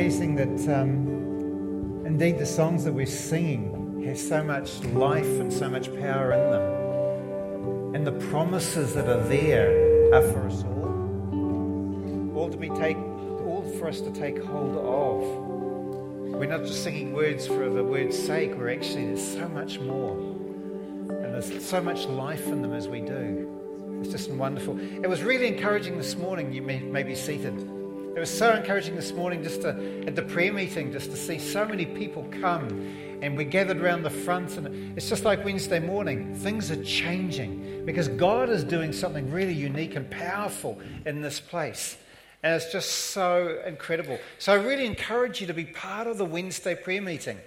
amazing that um, indeed the songs that we're singing have so much life and so much power in them. And the promises that are there are for us all. All to be take, all for us to take hold of. We're not just singing words for the word's sake, we're actually, there's so much more. And there's so much life in them as we do. It's just wonderful. It was really encouraging this morning. You may, may be seated. It was so encouraging this morning just to, at the prayer meeting, just to see so many people come and we gathered around the front. And it's just like Wednesday morning. Things are changing because God is doing something really unique and powerful in this place. And it's just so incredible. So I really encourage you to be part of the Wednesday prayer meeting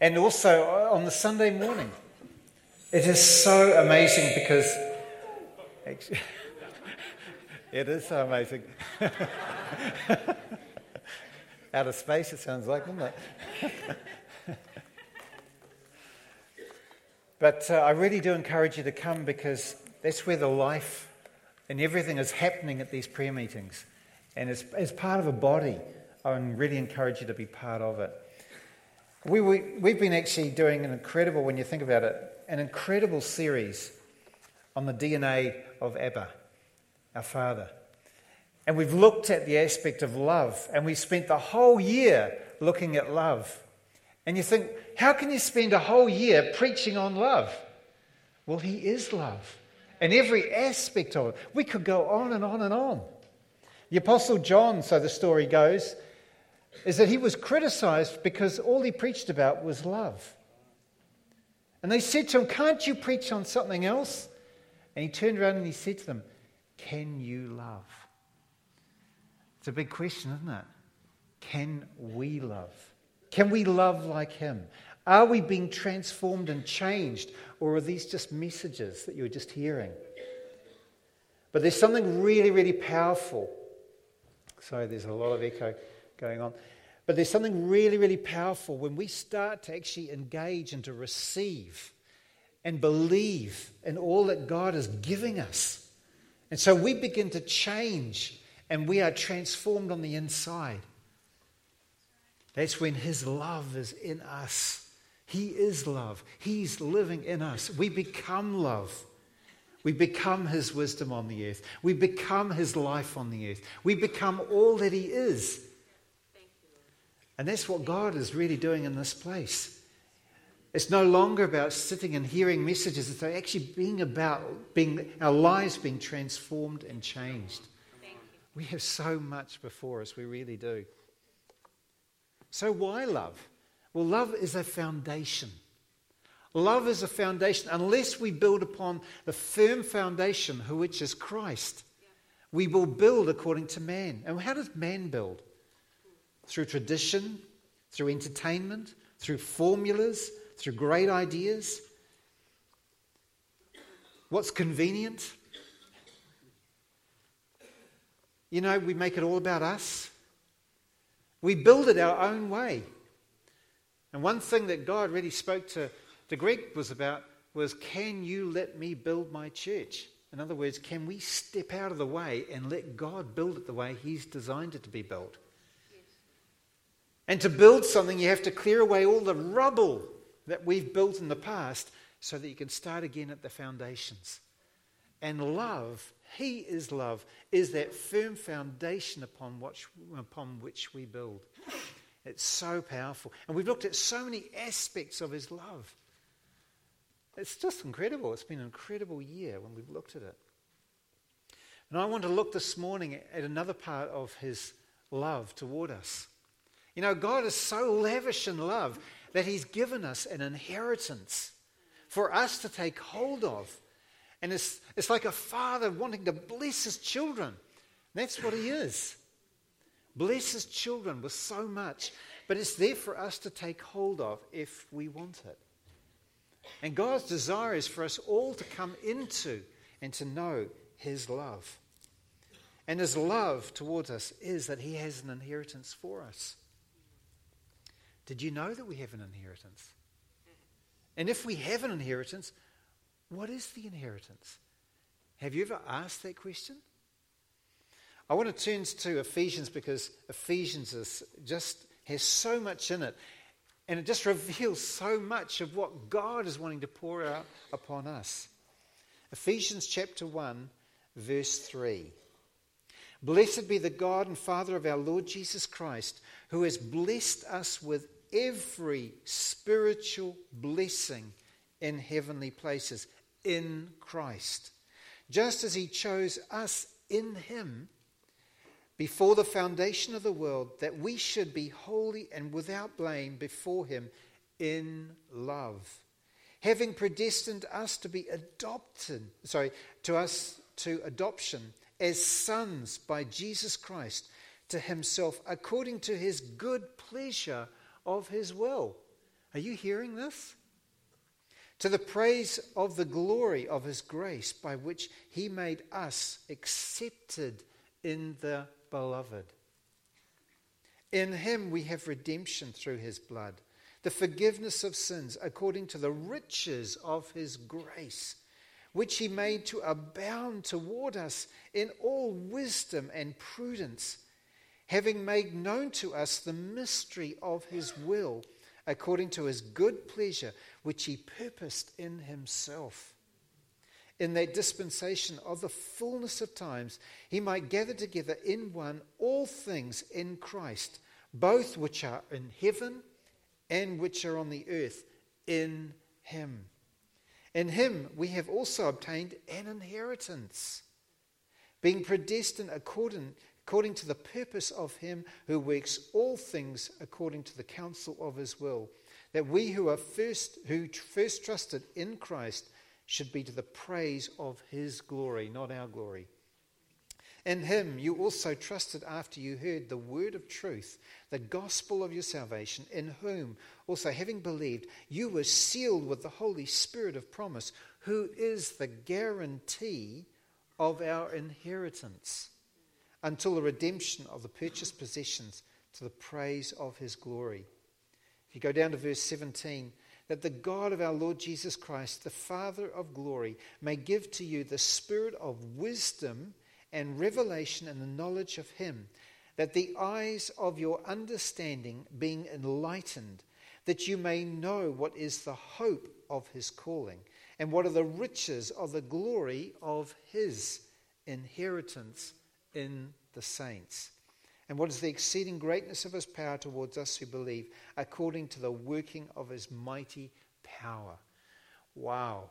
and also on the Sunday morning. It is so amazing because. It is so amazing. Out of space, it sounds like, doesn't it? but uh, I really do encourage you to come because that's where the life and everything is happening at these prayer meetings. And as, as part of a body, I really encourage you to be part of it. We, we, we've been actually doing an incredible, when you think about it, an incredible series on the DNA of Abba our Father. And we've looked at the aspect of love, and we spent the whole year looking at love. And you think, how can you spend a whole year preaching on love? Well, He is love. And every aspect of it. We could go on and on and on. The Apostle John, so the story goes, is that he was criticized because all he preached about was love. And they said to him, Can't you preach on something else? And he turned around and he said to them, can you love? It's a big question, isn't it? Can we love? Can we love like him? Are we being transformed and changed? Or are these just messages that you're just hearing? But there's something really, really powerful. Sorry, there's a lot of echo going on. But there's something really, really powerful when we start to actually engage and to receive and believe in all that God is giving us. And so we begin to change and we are transformed on the inside. That's when His love is in us. He is love. He's living in us. We become love. We become His wisdom on the earth. We become His life on the earth. We become all that He is. And that's what God is really doing in this place. It's no longer about sitting and hearing messages. It's actually being about being our lives being transformed and changed. We have so much before us, we really do. So, why love? Well, love is a foundation. Love is a foundation. Unless we build upon the firm foundation, which is Christ, we will build according to man. And how does man build? Through tradition, through entertainment, through formulas, through great ideas. What's convenient? You know, we make it all about us. We build it our own way. And one thing that God really spoke to, to Greg was about was can you let me build my church? In other words, can we step out of the way and let God build it the way He's designed it to be built? And to build something, you have to clear away all the rubble that we've built in the past so that you can start again at the foundations. And love, He is love, is that firm foundation upon which, upon which we build. It's so powerful. And we've looked at so many aspects of His love. It's just incredible. It's been an incredible year when we've looked at it. And I want to look this morning at another part of His love toward us. You know, God is so lavish in love that He's given us an inheritance for us to take hold of. And it's, it's like a father wanting to bless his children. That's what He is. Bless His children with so much, but it's there for us to take hold of if we want it. And God's desire is for us all to come into and to know His love. And His love towards us is that He has an inheritance for us. Did you know that we have an inheritance? And if we have an inheritance, what is the inheritance? Have you ever asked that question? I want to turn to Ephesians because Ephesians is just has so much in it. And it just reveals so much of what God is wanting to pour out upon us. Ephesians chapter 1, verse 3. Blessed be the God and Father of our Lord Jesus Christ, who has blessed us with every spiritual blessing in heavenly places in Christ, just as he chose us in him before the foundation of the world, that we should be holy and without blame before him in love, having predestined us to be adopted, sorry, to us to adoption as sons by Jesus Christ to himself according to his good pleasure of his will. Are you hearing this? To the praise of the glory of his grace by which he made us accepted in the beloved. In him we have redemption through his blood, the forgiveness of sins according to the riches of his grace which he made to abound toward us in all wisdom and prudence, having made known to us the mystery of his will, according to his good pleasure, which he purposed in himself. In that dispensation of the fullness of times, he might gather together in one all things in Christ, both which are in heaven and which are on the earth, in him. In him we have also obtained an inheritance, being predestined according, according to the purpose of him who works all things according to the counsel of his will, that we who are first who first trusted in Christ should be to the praise of his glory, not our glory. In him you also trusted after you heard the word of truth, the gospel of your salvation, in whom also, having believed, you were sealed with the Holy Spirit of promise, who is the guarantee of our inheritance until the redemption of the purchased possessions to the praise of his glory. If you go down to verse 17, that the God of our Lord Jesus Christ, the Father of glory, may give to you the spirit of wisdom and revelation and the knowledge of Him, that the eyes of your understanding being enlightened, that you may know what is the hope of His calling, and what are the riches of the glory of His inheritance in the saints. And what is the exceeding greatness of his power towards us who believe, according to the working of his mighty power? Wow.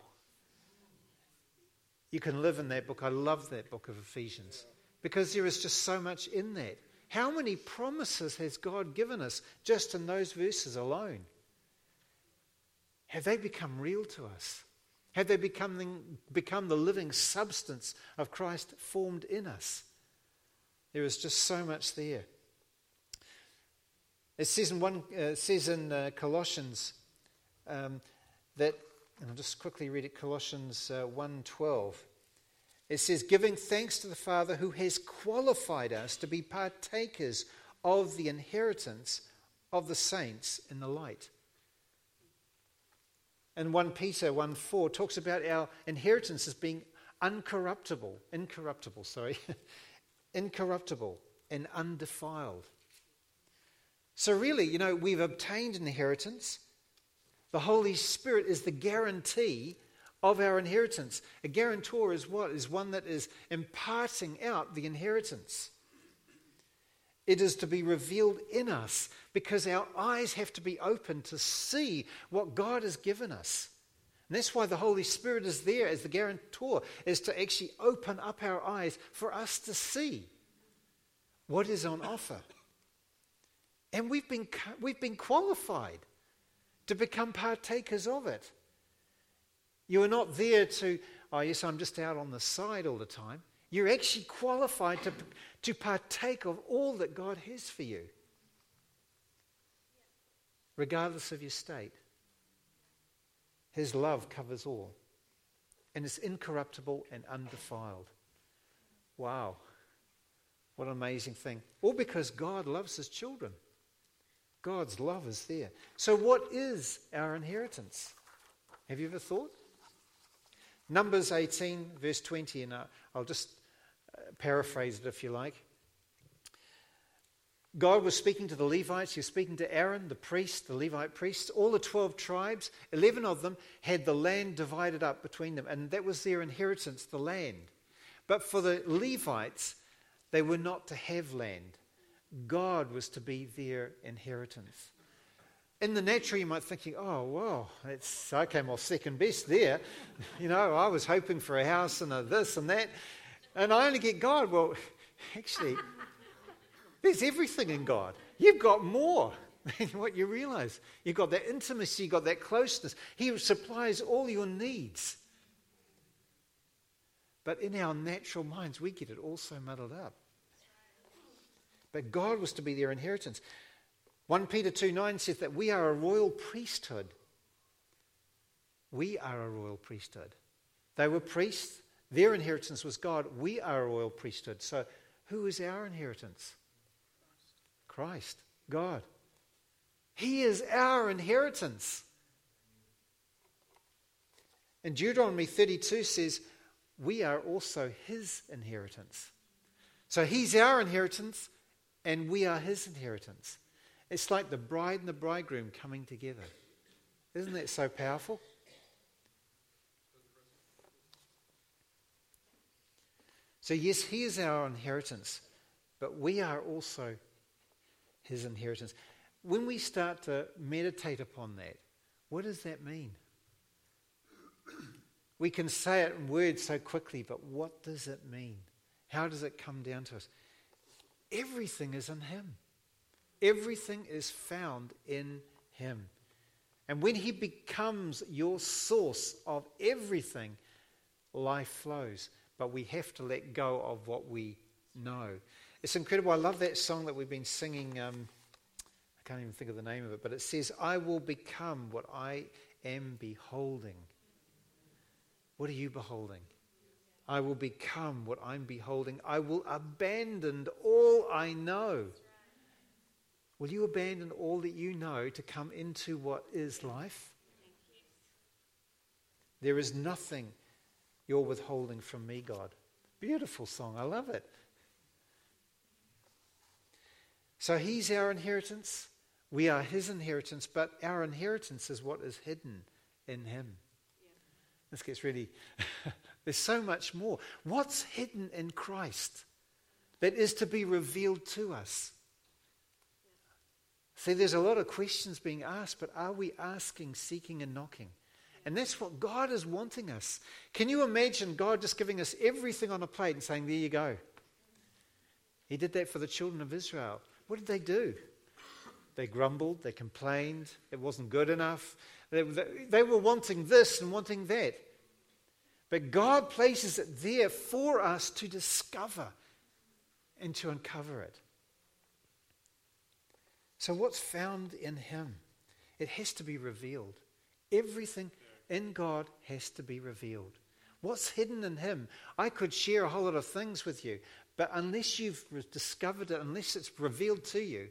You can live in that book. I love that book of Ephesians because there is just so much in that. How many promises has God given us just in those verses alone? Have they become real to us? Have they become become the living substance of Christ formed in us? There is just so much there. It says in, one, uh, says in uh, Colossians um, that and I'll just quickly read it Colossians uh, 1:12. It says giving thanks to the Father who has qualified us to be partakers of the inheritance of the saints in the light. And 1 Peter 1 4 talks about our inheritance as being uncorruptible, incorruptible, sorry, incorruptible and undefiled. So, really, you know, we've obtained an inheritance. The Holy Spirit is the guarantee of our inheritance. A guarantor is what? Is one that is imparting out the inheritance. It is to be revealed in us because our eyes have to be open to see what God has given us. And that's why the Holy Spirit is there as the guarantor, is to actually open up our eyes for us to see what is on offer. And we've been, we've been qualified to become partakers of it. You are not there to, oh, yes, I'm just out on the side all the time. You're actually qualified to, to partake of all that God has for you, regardless of your state. His love covers all, and it's incorruptible and undefiled. Wow. What an amazing thing. All because God loves his children. God's love is there. So, what is our inheritance? Have you ever thought? Numbers 18, verse 20, and I'll just uh, paraphrase it if you like. God was speaking to the Levites, he was speaking to Aaron, the priest, the Levite priests. All the 12 tribes, 11 of them had the land divided up between them, and that was their inheritance, the land. But for the Levites, they were not to have land. God was to be their inheritance. In the natural, you might think, oh, well, I came off second best there. You know, I was hoping for a house and a this and that, and I only get God. Well, actually, there's everything in God. You've got more than what you realize. You've got that intimacy, you've got that closeness. He supplies all your needs. But in our natural minds, we get it all so muddled up. But God was to be their inheritance. 1 Peter 2 9 says that we are a royal priesthood. We are a royal priesthood. They were priests, their inheritance was God. We are a royal priesthood. So, who is our inheritance? Christ, God. He is our inheritance. And Deuteronomy 32 says, we are also his inheritance. So he's our inheritance, and we are his inheritance. It's like the bride and the bridegroom coming together. Isn't that so powerful? So, yes, he is our inheritance, but we are also his inheritance. When we start to meditate upon that, what does that mean? We can say it in words so quickly, but what does it mean? How does it come down to us? Everything is in Him. Everything is found in Him. And when He becomes your source of everything, life flows. But we have to let go of what we know. It's incredible. I love that song that we've been singing. Um, I can't even think of the name of it, but it says, I will become what I am beholding. What are you beholding? I will become what I'm beholding. I will abandon all I know. Will you abandon all that you know to come into what is life? There is nothing you're withholding from me, God. Beautiful song. I love it. So he's our inheritance. We are his inheritance, but our inheritance is what is hidden in him. Yeah. This gets really, there's so much more. What's hidden in Christ that is to be revealed to us? See, there's a lot of questions being asked, but are we asking, seeking, and knocking? And that's what God is wanting us. Can you imagine God just giving us everything on a plate and saying, There you go? He did that for the children of Israel. What did they do? They grumbled, they complained, it wasn't good enough. They, they, were wanting this and wanting that. But God places it there for us to discover and to uncover it. So, what's found in Him? It has to be revealed. Everything in God has to be revealed. What's hidden in Him? I could share a whole lot of things with you, but unless you've discovered it, unless it's revealed to you,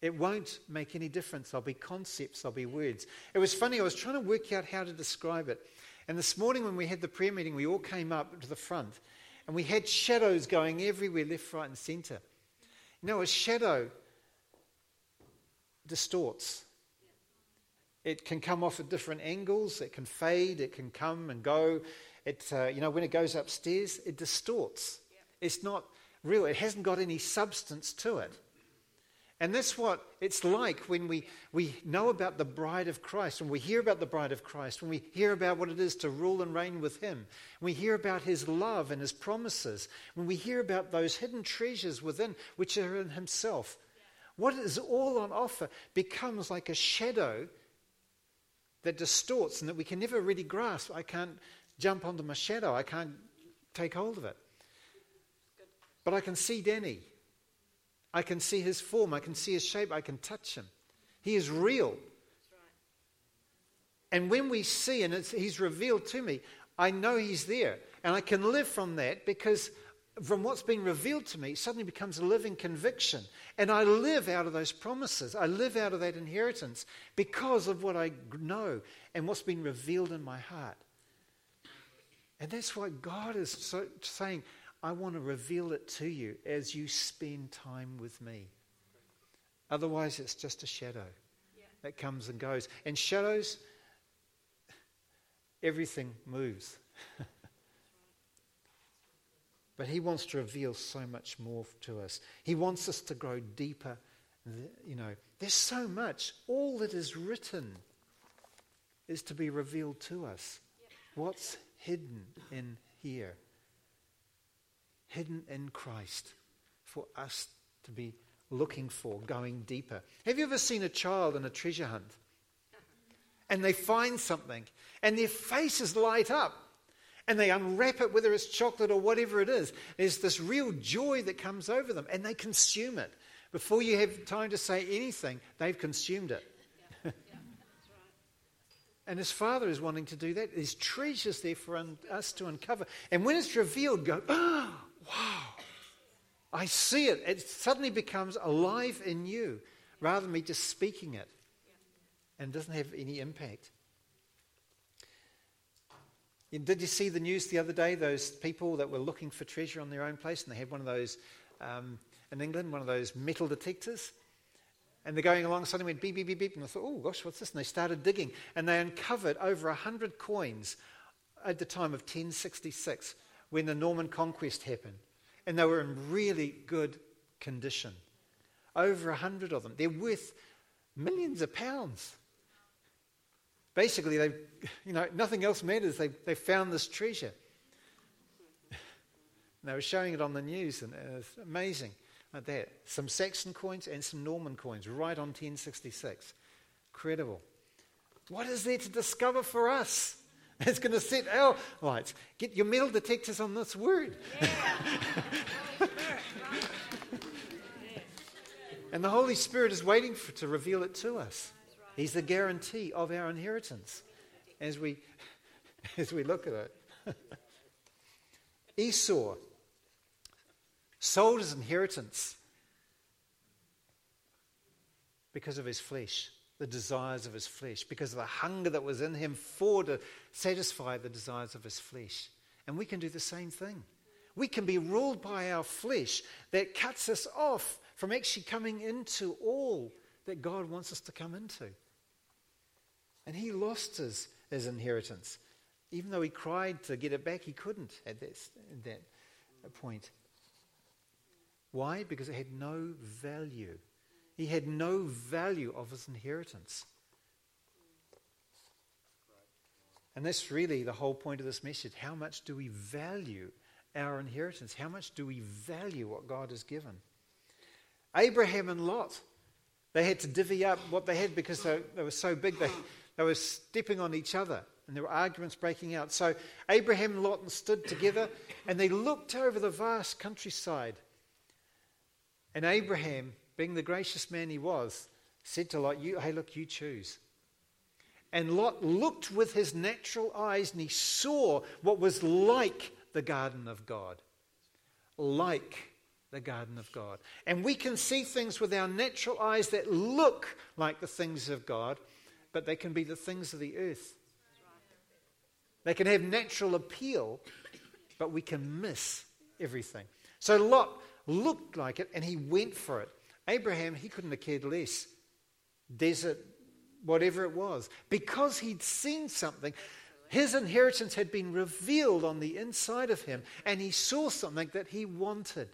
it won't make any difference. There'll be concepts, there'll be words. It was funny, I was trying to work out how to describe it. And this morning, when we had the prayer meeting, we all came up to the front and we had shadows going everywhere, left, right, and center. You know, a shadow distorts. It can come off at different angles, it can fade, it can come and go. It, uh, you know, when it goes upstairs, it distorts. It's not real, it hasn't got any substance to it. And that's what it's like when we, we know about the bride of Christ, when we hear about the bride of Christ, when we hear about what it is to rule and reign with Him, when we hear about His love and His promises, when we hear about those hidden treasures within which are in Himself. What is all on offer becomes like a shadow that distorts and that we can never really grasp. I can't jump onto my shadow, I can't take hold of it. But I can see Denny. I can see his form. I can see his shape. I can touch him. He is real. And when we see and he's revealed to me, I know he's there. And I can live from that because from what's been revealed to me suddenly becomes a living conviction. And I live out of those promises. I live out of that inheritance because of what I know and what's been revealed in my heart. And that's why God is so, saying, I want to reveal it to you as you spend time with me. Otherwise, it's just a shadow yeah. that comes and goes. And shadows, everything moves. but He wants to reveal so much more to us. He wants us to grow deeper. You know, there's so much. All that is written is to be revealed to us. What's hidden in here? Hidden in Christ for us to be looking for, going deeper. Have you ever seen a child in a treasure hunt? And they find something, and their faces light up, and they unwrap it, whether it's chocolate or whatever it is. There's this real joy that comes over them, and they consume it. Before you have time to say anything, they've consumed it. and his father is wanting to do that. There's treasures there for un- us to uncover. And when it's revealed, go, oh, wow, I see it. It suddenly becomes alive in you rather than me just speaking it. And doesn't have any impact. Did you see the news the other day? Those people that were looking for treasure on their own place, and they had one of those um, in England, one of those metal detectors. And they're going along, suddenly went beep, beep, beep, beep. And I thought, oh gosh, what's this? And they started digging. And they uncovered over 100 coins at the time of 1066 when the Norman conquest happened and they were in really good condition. Over a hundred of them. They're worth millions of pounds. Basically, they, you know, nothing else matters. They, they found this treasure. And they were showing it on the news, and it was amazing. Like that. Some Saxon coins and some Norman coins right on 1066. Incredible. What is there to discover for us? It's going to set our oh, lights. Get your metal detectors on this word. And the Holy Spirit is waiting for, to reveal it to us. He's the guarantee of our inheritance as we, as we look at it. Esau sold his inheritance because of his flesh the desires of his flesh, because of the hunger that was in him for to satisfy the desires of his flesh. And we can do the same thing. We can be ruled by our flesh that cuts us off from actually coming into all that God wants us to come into. And he lost his, his inheritance. Even though he cried to get it back, he couldn't at that, at that point. Why? Because it had no value. He had no value of his inheritance. And that's really the whole point of this message. How much do we value our inheritance? How much do we value what God has given? Abraham and Lot, they had to divvy up what they had because they, they were so big, they, they were stepping on each other and there were arguments breaking out. So Abraham and Lot stood together and they looked over the vast countryside. And Abraham being the gracious man he was, said to Lot, you, Hey, look, you choose. And Lot looked with his natural eyes and he saw what was like the garden of God. Like the garden of God. And we can see things with our natural eyes that look like the things of God, but they can be the things of the earth. They can have natural appeal, but we can miss everything. So Lot looked like it and he went for it. Abraham, he couldn't have cared less. Desert, whatever it was. Because he'd seen something, his inheritance had been revealed on the inside of him, and he saw something that he wanted.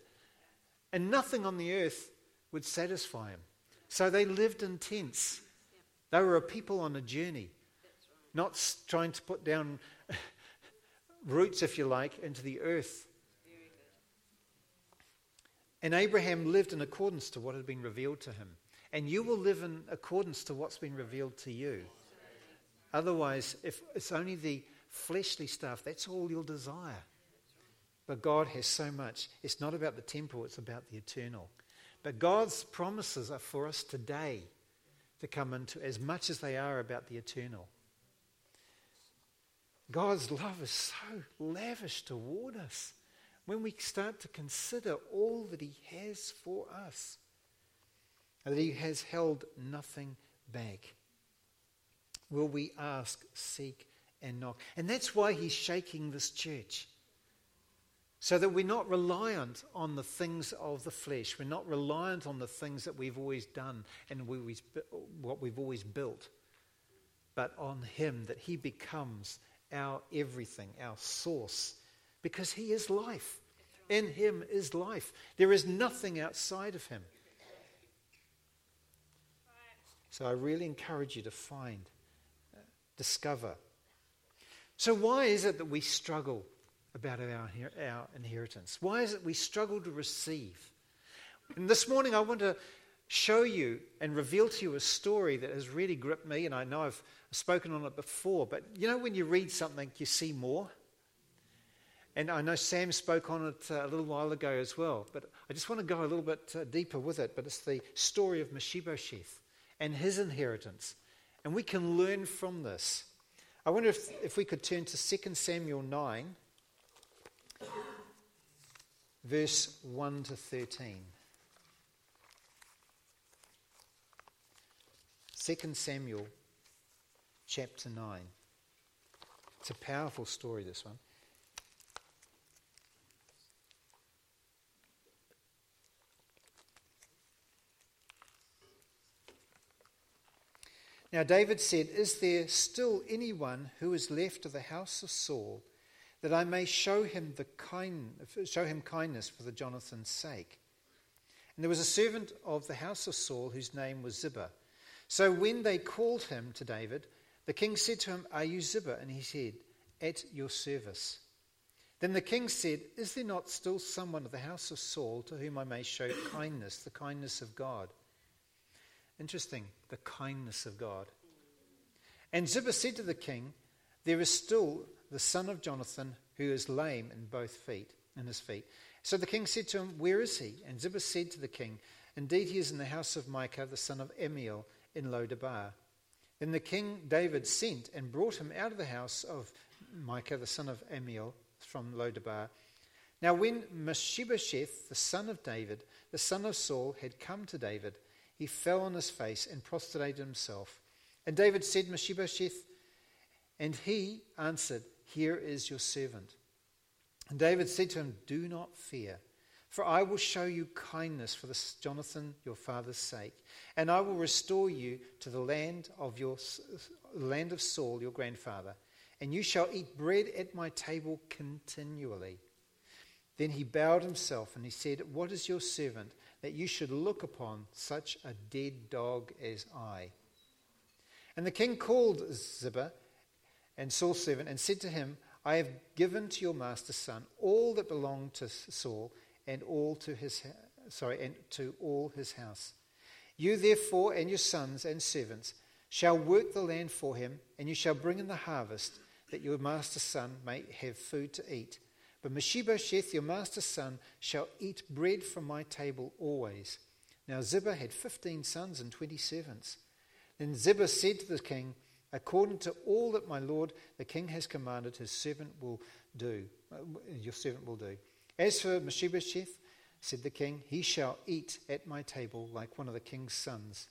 And nothing on the earth would satisfy him. So they lived in tents. They were a people on a journey, not trying to put down roots, if you like, into the earth. And Abraham lived in accordance to what had been revealed to him. And you will live in accordance to what's been revealed to you. Otherwise, if it's only the fleshly stuff, that's all you'll desire. But God has so much. It's not about the temporal, it's about the eternal. But God's promises are for us today to come into as much as they are about the eternal. God's love is so lavish toward us when we start to consider all that He has for us, and that He has held nothing back, will we ask, seek, and knock? And that's why He's shaking this church. so that we're not reliant on the things of the flesh. We're not reliant on the things that we've always done and we what we've always built, but on Him, that He becomes our everything, our source, because He is life. In Him is life. There is nothing outside of Him. So I really encourage you to find, uh, discover. So, why is it that we struggle about our, our inheritance? Why is it we struggle to receive? And this morning, I want to show you and reveal to you a story that has really gripped me, and I know I've spoken on it before, but you know, when you read something, you see more. And I know Sam spoke on it uh, a little while ago as well, but I just want to go a little bit uh, deeper with it. But it's the story of Mephibosheth and his inheritance. And we can learn from this. I wonder if, if we could turn to 2 Samuel 9, verse 1 to 13. 2 Samuel chapter 9. It's a powerful story, this one. Now David said, Is there still anyone who is left of the house of Saul that I may show him, the kind, show him kindness for the Jonathan's sake? And there was a servant of the house of Saul whose name was Ziba. So when they called him to David, the king said to him, Are you Ziba? And he said, At your service. Then the king said, Is there not still someone of the house of Saul to whom I may show kindness, the kindness of God? Interesting, the kindness of God. And Ziba said to the king, There is still the son of Jonathan who is lame in both feet, in his feet. So the king said to him, Where is he? And Ziba said to the king, Indeed, he is in the house of Micah, the son of Ammiel, in Lodabar. Then the king David sent and brought him out of the house of Micah, the son of Ammiel, from Lodabar. Now, when Mephibosheth, the son of David, the son of Saul, had come to David, he fell on his face and prostrated himself. And David said, Mephibosheth, and he answered, Here is your servant. And David said to him, Do not fear, for I will show you kindness for this Jonathan your father's sake, and I will restore you to the land of your land of Saul your grandfather, and you shall eat bread at my table continually. Then he bowed himself and he said, What is your servant that you should look upon such a dead dog as I? And the king called Ziba and Saul's servant and said to him, I have given to your master's son all that belonged to Saul and all to his sorry and to all his house. You therefore and your sons and servants shall work the land for him, and you shall bring in the harvest, that your master's son may have food to eat. But Mephibosheth, your master's son, shall eat bread from my table always. Now Ziba had fifteen sons and twenty servants. Then Ziba said to the king, According to all that my lord the king has commanded, his servant will do. Uh, your servant will do. As for Mephibosheth, said the king, he shall eat at my table like one of the king's sons.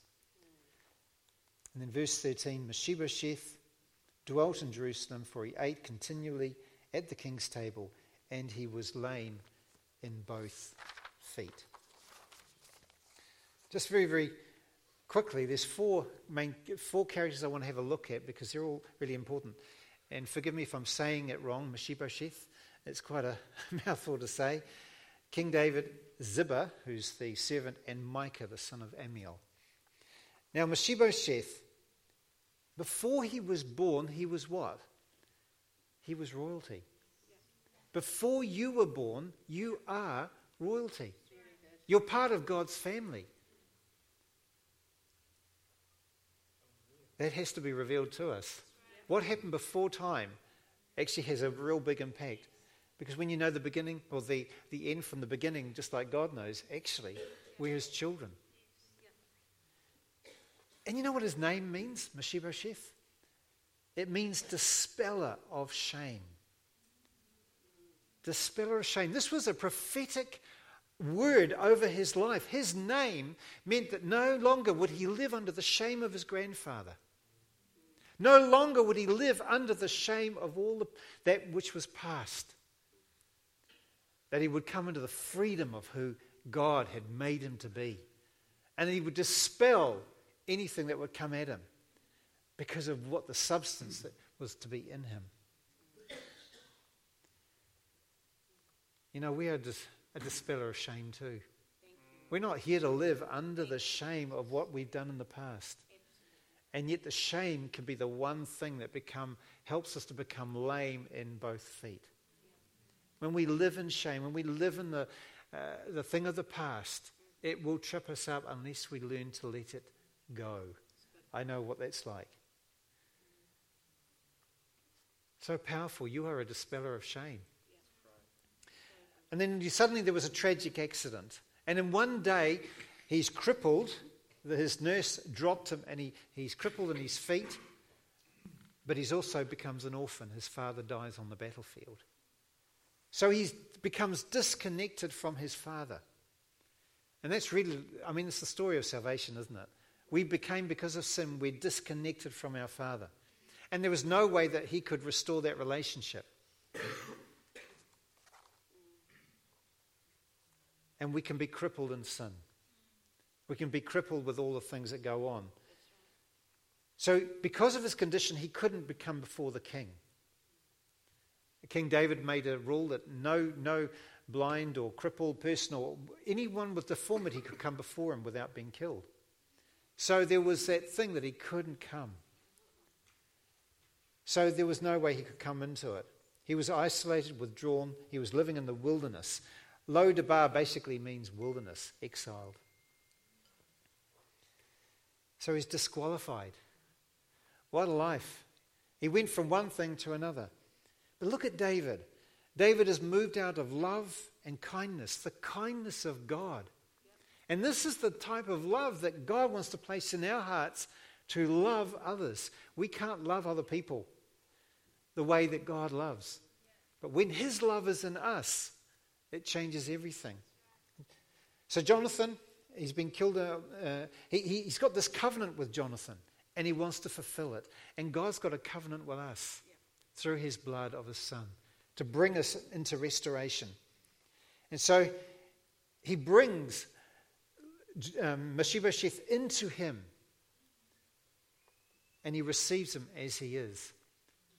And then verse 13 Mephibosheth dwelt in Jerusalem, for he ate continually at the king's table and he was lame in both feet. Just very, very quickly, there's four main four characters I want to have a look at because they're all really important. And forgive me if I'm saying it wrong, Mephibosheth. It's quite a mouthful to say. King David, Ziba, who's the servant, and Micah, the son of Ammiel. Now, Mephibosheth, before he was born, he was what? He was royalty. Before you were born, you are royalty. You're part of God's family. That has to be revealed to us. What happened before time actually has a real big impact. Because when you know the beginning, or the, the end from the beginning, just like God knows, actually, we're his children. And you know what his name means, Mephibosheth? It means dispeller of shame dispeller of shame. This was a prophetic word over his life. His name meant that no longer would he live under the shame of his grandfather. No longer would he live under the shame of all the, that which was past. that he would come into the freedom of who God had made him to be. And he would dispel anything that would come at him because of what the substance that was to be in him. You know, we are a dispeller of shame too. We're not here to live under the shame of what we've done in the past. And yet the shame can be the one thing that become, helps us to become lame in both feet. When we live in shame, when we live in the, uh, the thing of the past, it will trip us up unless we learn to let it go. I know what that's like. So powerful. You are a dispeller of shame. And then suddenly there was a tragic accident. And in one day, he's crippled. His nurse dropped him and he, he's crippled in his feet. But he also becomes an orphan. His father dies on the battlefield. So he becomes disconnected from his father. And that's really, I mean, it's the story of salvation, isn't it? We became, because of sin, we're disconnected from our father. And there was no way that he could restore that relationship. And we can be crippled in sin. We can be crippled with all the things that go on. So, because of his condition, he couldn't become before the king. King David made a rule that no, no blind or crippled person or anyone with deformity could come before him without being killed. So there was that thing that he couldn't come. So there was no way he could come into it. He was isolated, withdrawn. He was living in the wilderness. Lo debar basically means wilderness, exiled. So he's disqualified. What a life. He went from one thing to another. But look at David. David has moved out of love and kindness, the kindness of God. And this is the type of love that God wants to place in our hearts to love others. We can't love other people the way that God loves. But when His love is in us, it changes everything. So, Jonathan, he's been killed. Uh, uh, he, has got this covenant with Jonathan, and he wants to fulfill it. And God's got a covenant with us through His blood of His Son to bring us into restoration. And so, He brings um, into Him, and He receives him as He is.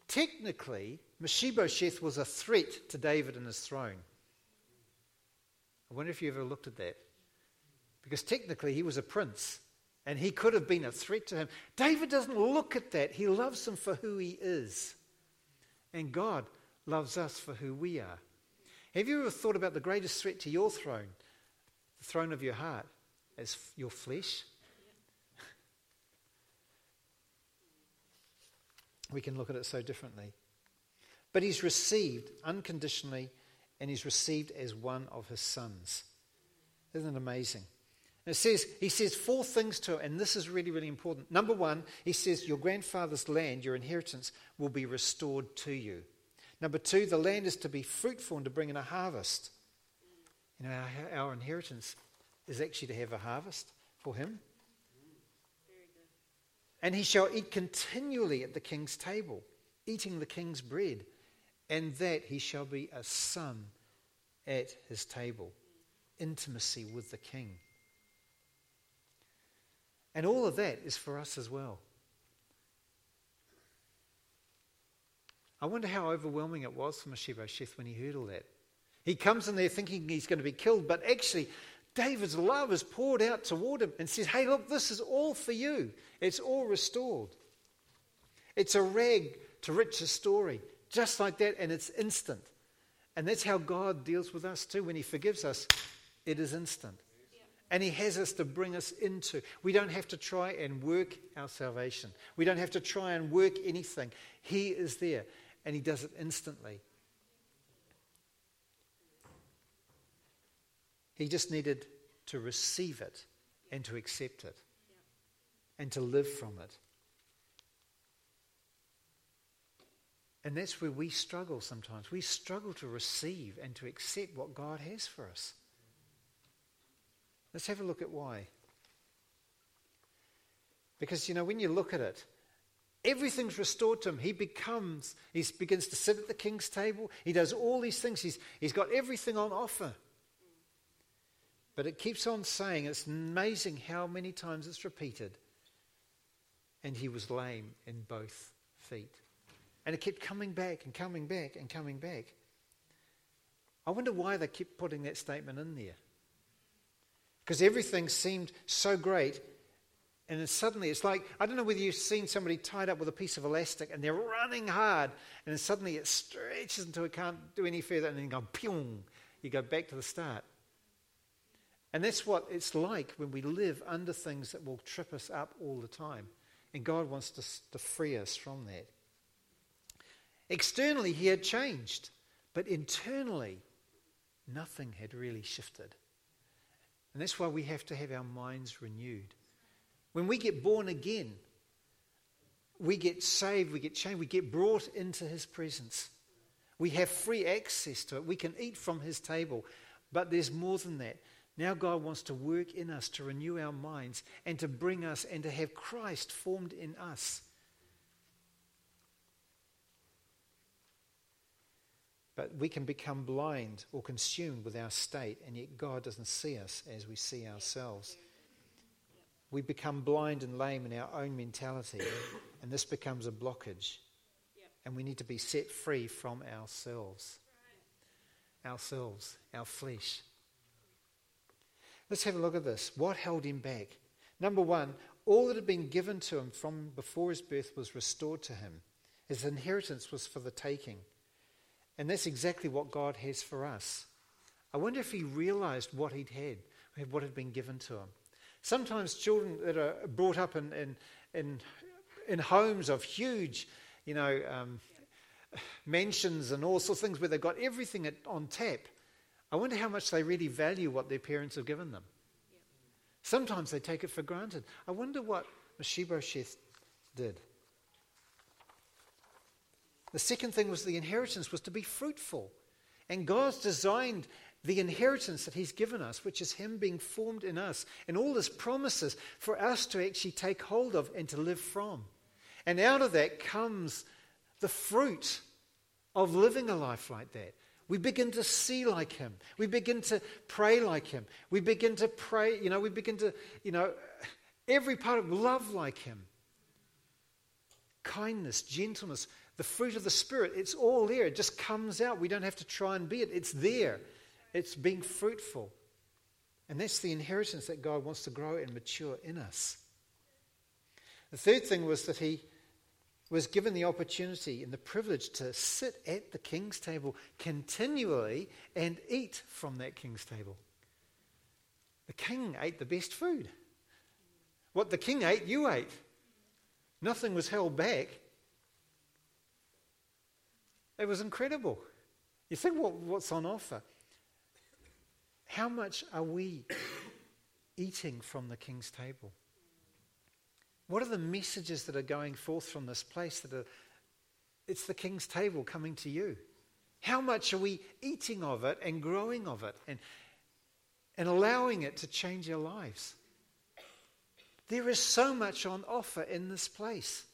Technically, Mephibosheth was a threat to David and his throne. I wonder if you ever looked at that. Because technically, he was a prince and he could have been a threat to him. David doesn't look at that. He loves him for who he is. And God loves us for who we are. Have you ever thought about the greatest threat to your throne, the throne of your heart, as your flesh? we can look at it so differently. But he's received unconditionally, and he's received as one of his sons. Isn't it amazing? And it says, he says four things to him, and this is really, really important. Number one, he says, Your grandfather's land, your inheritance, will be restored to you. Number two, the land is to be fruitful and to bring in a harvest. You know, our, our inheritance is actually to have a harvest for him. And he shall eat continually at the king's table, eating the king's bread, and that he shall be a son at his table. Intimacy with the king. And all of that is for us as well. I wonder how overwhelming it was for Mephibosheth when he heard all that. He comes in there thinking he's going to be killed, but actually, David's love is poured out toward him and says, Hey, look, this is all for you. It's all restored. It's a rag to riches story, just like that, and it's instant. And that's how God deals with us too. When He forgives us, it is instant. And He has us to bring us into. We don't have to try and work our salvation, we don't have to try and work anything. He is there, and He does it instantly. He just needed to receive it and to accept it and to live from it. And that's where we struggle sometimes. We struggle to receive and to accept what God has for us. Let's have a look at why. Because, you know, when you look at it, Everything's restored to him. He becomes, he begins to sit at the king's table. He does all these things. He's, he's got everything on offer. But it keeps on saying, it's amazing how many times it's repeated. And he was lame in both feet. And it kept coming back and coming back and coming back. I wonder why they kept putting that statement in there. Because everything seemed so great. And then suddenly it's like, I don't know whether you've seen somebody tied up with a piece of elastic and they're running hard. And then suddenly it stretches until it can't do any further. And then you go, pyong, you go back to the start. And that's what it's like when we live under things that will trip us up all the time. And God wants to, to free us from that. Externally, he had changed, but internally, nothing had really shifted. And that's why we have to have our minds renewed. When we get born again, we get saved, we get changed, we get brought into his presence. We have free access to it. We can eat from his table. But there's more than that. Now God wants to work in us to renew our minds and to bring us and to have Christ formed in us. But we can become blind or consumed with our state, and yet God doesn't see us as we see ourselves. We become blind and lame in our own mentality, and this becomes a blockage. And we need to be set free from ourselves. Ourselves, our flesh. Let's have a look at this. What held him back? Number one, all that had been given to him from before his birth was restored to him. His inheritance was for the taking. And that's exactly what God has for us. I wonder if he realized what he'd had, what had been given to him. Sometimes children that are brought up in, in, in, in homes of huge, you know, um, mansions and all sorts of things where they've got everything at, on tap, I wonder how much they really value what their parents have given them. Sometimes they take it for granted. I wonder what Mephibosheth did. The second thing was the inheritance was to be fruitful. And God's designed the inheritance that He's given us, which is Him being formed in us, and all His promises for us to actually take hold of and to live from. And out of that comes the fruit of living a life like that. We begin to see like him. We begin to pray like him. We begin to pray, you know, we begin to, you know, every part of love like him. Kindness, gentleness, the fruit of the Spirit, it's all there. It just comes out. We don't have to try and be it. It's there. It's being fruitful. And that's the inheritance that God wants to grow and mature in us. The third thing was that he was given the opportunity and the privilege to sit at the king's table continually and eat from that king's table. The king ate the best food. What the king ate, you ate. Nothing was held back. It was incredible. You think what, what's on offer? How much are we eating from the king's table? What are the messages that are going forth from this place that are it's the king's table coming to you? How much are we eating of it and growing of it and, and allowing it to change our lives? There is so much on offer in this place.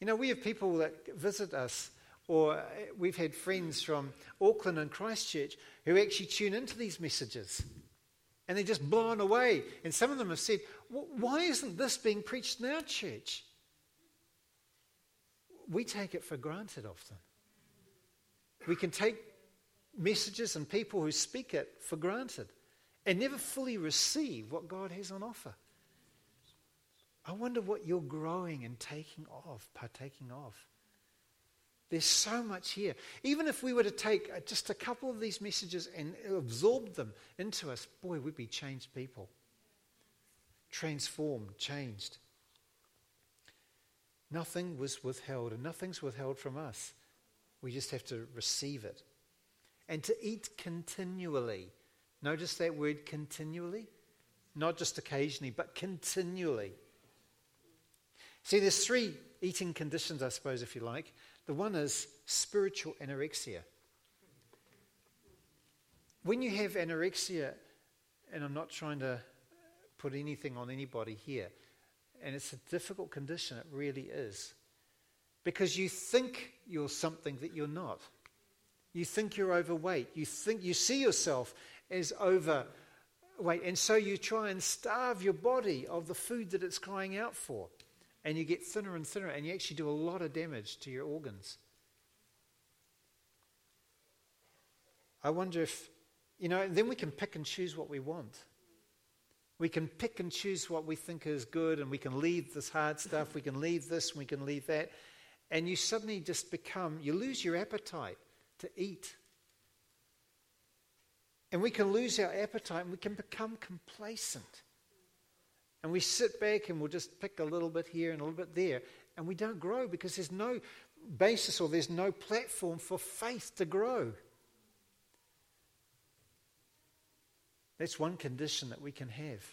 You know, we have people that visit us or uh, we've had friends from Auckland and Christchurch who actually tune into these messages. And they're just blown away. And some of them have said, Why isn't this being preached in our church? We take it for granted often. We can take messages and people who speak it for granted and never fully receive what God has on offer. I wonder what you're growing and taking of, partaking of. There's so much here. Even if we were to take uh, just a couple of these messages and absorb them into us, boy, we'd be changed people. Transformed, changed. Nothing was withheld, and nothing's withheld from us. We just have to receive it. And to eat continually. Notice that word continually? Not just occasionally, but continually. See, there's three eating conditions, I suppose, if you like. The one is spiritual anorexia. When you have anorexia, and I'm not trying to put anything on anybody here, and it's a difficult condition, it really is. because you think you're something that you're not. You think you're overweight. You think you see yourself as overweight. And so you try and starve your body of the food that it's crying out for. And you get thinner and thinner, and you actually do a lot of damage to your organs. I wonder if, you know, then we can pick and choose what we want. We can pick and choose what we think is good, and we can leave this hard stuff, we can leave this, we can leave that. And you suddenly just become, you lose your appetite to eat. And we can lose our appetite and we can become complacent. And we sit back and we'll just pick a little bit here and a little bit there. And we don't grow because there's no basis or there's no platform for faith to grow. That's one condition that we can have.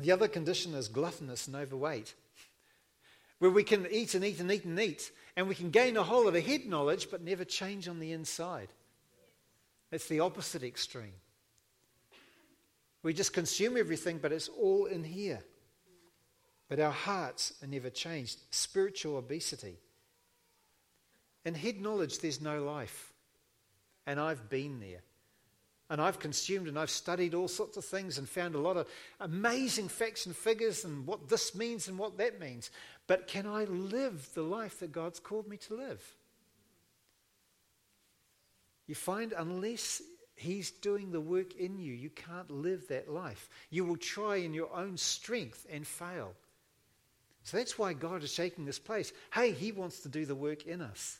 The other condition is gluttonous and overweight, where we can eat and eat and eat and eat, and we can gain a whole lot of head knowledge but never change on the inside. It's the opposite extreme. We just consume everything, but it's all in here. But our hearts are never changed. Spiritual obesity. In head knowledge, there's no life. And I've been there. And I've consumed and I've studied all sorts of things and found a lot of amazing facts and figures and what this means and what that means. But can I live the life that God's called me to live? You find unless He's doing the work in you, you can't live that life. You will try in your own strength and fail. So that's why God is shaking this place. Hey, He wants to do the work in us.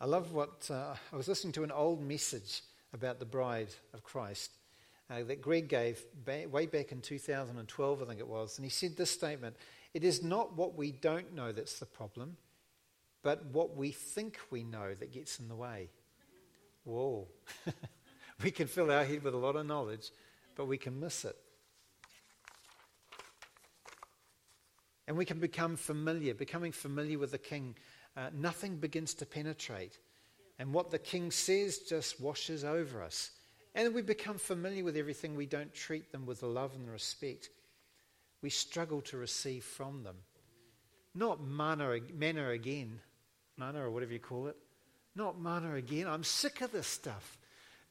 I love what uh, I was listening to an old message about the bride of Christ uh, that Greg gave way back in 2012, I think it was. And he said this statement It is not what we don't know that's the problem, but what we think we know that gets in the way. Whoa. we can fill our head with a lot of knowledge, but we can miss it. And we can become familiar. Becoming familiar with the king, uh, nothing begins to penetrate. And what the king says just washes over us. And we become familiar with everything. We don't treat them with the love and respect. We struggle to receive from them. Not manna, manna again, manna or whatever you call it. Not manna again. I'm sick of this stuff.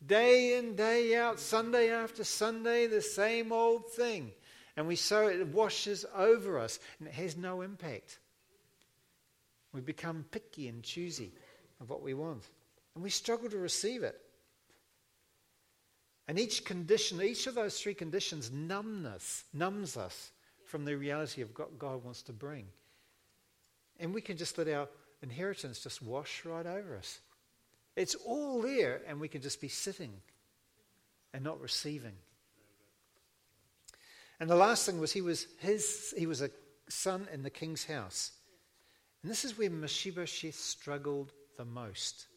Day in, day out, Sunday after Sunday, the same old thing. And we so it washes over us and it has no impact. We become picky and choosy of what we want. And we struggle to receive it. And each condition, each of those three conditions, numbness, numbs us from the reality of what God wants to bring. And we can just let our inheritance just wash right over us. It's all there, and we can just be sitting and not receiving. And the last thing was he was his he was a son in the king's house. And this is where Mephibosheth struggled the most.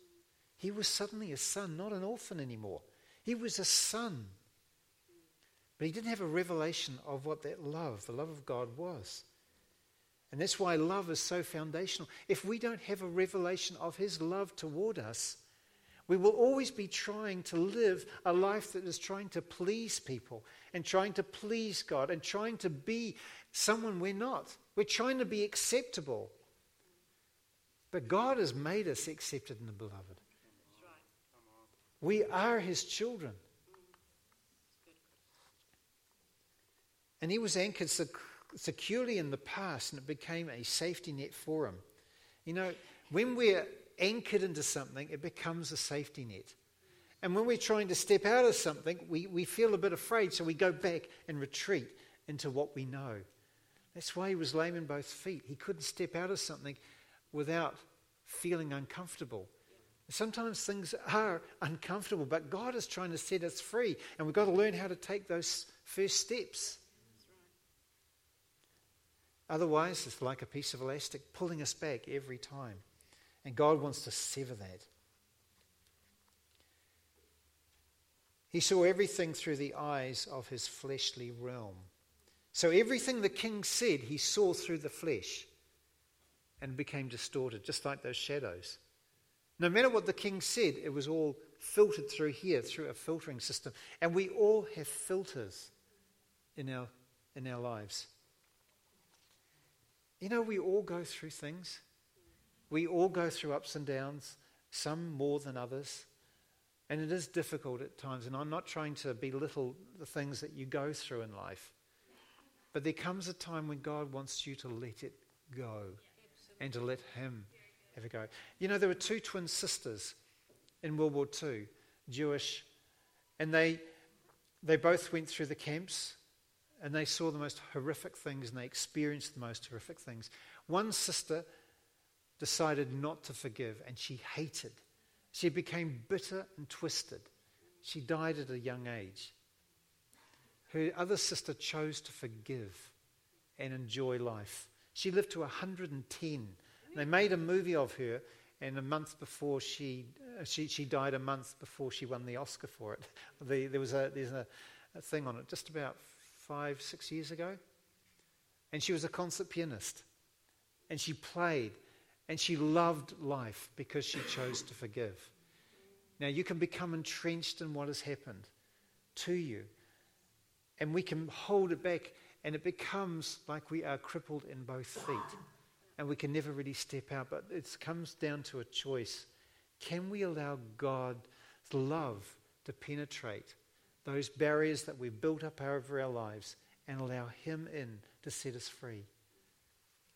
He was suddenly a son, not an orphan anymore. He was a son. But he didn't have a revelation of what that love, the love of God, was. And that's why love is so foundational. If we don't have a revelation of his love toward us, we will always be trying to live a life that is trying to please people and trying to please God and trying to be someone we're not. We're trying to be acceptable. But God has made us accepted in the beloved. We are his children. And he was anchored sec- securely in the past, and it became a safety net for him. You know, when we're anchored into something, it becomes a safety net. And when we're trying to step out of something, we, we feel a bit afraid, so we go back and retreat into what we know. That's why he was lame in both feet. He couldn't step out of something without feeling uncomfortable. Sometimes things are uncomfortable, but God is trying to set us free, and we've got to learn how to take those first steps. Otherwise, it's like a piece of elastic pulling us back every time. And God wants to sever that. He saw everything through the eyes of his fleshly realm. So everything the king said, he saw through the flesh and became distorted, just like those shadows. No matter what the king said, it was all filtered through here, through a filtering system. And we all have filters in our, in our lives. You know, we all go through things. We all go through ups and downs, some more than others. And it is difficult at times. And I'm not trying to belittle the things that you go through in life. But there comes a time when God wants you to let it go and to let Him have a go. You know, there were two twin sisters in World War II, Jewish, and they, they both went through the camps and they saw the most horrific things and they experienced the most horrific things. One sister decided not to forgive and she hated. She became bitter and twisted. She died at a young age. Her other sister chose to forgive and enjoy life. She lived to 110. They made a movie of her, and a month before she, uh, she, she died, a month before she won the Oscar for it. The, there was a, there's a, a thing on it just about five, six years ago. And she was a concert pianist. And she played. And she loved life because she chose to forgive. Now, you can become entrenched in what has happened to you. And we can hold it back, and it becomes like we are crippled in both feet. And we can never really step out. But it comes down to a choice. Can we allow God's love to penetrate those barriers that we've built up over our lives and allow Him in to set us free?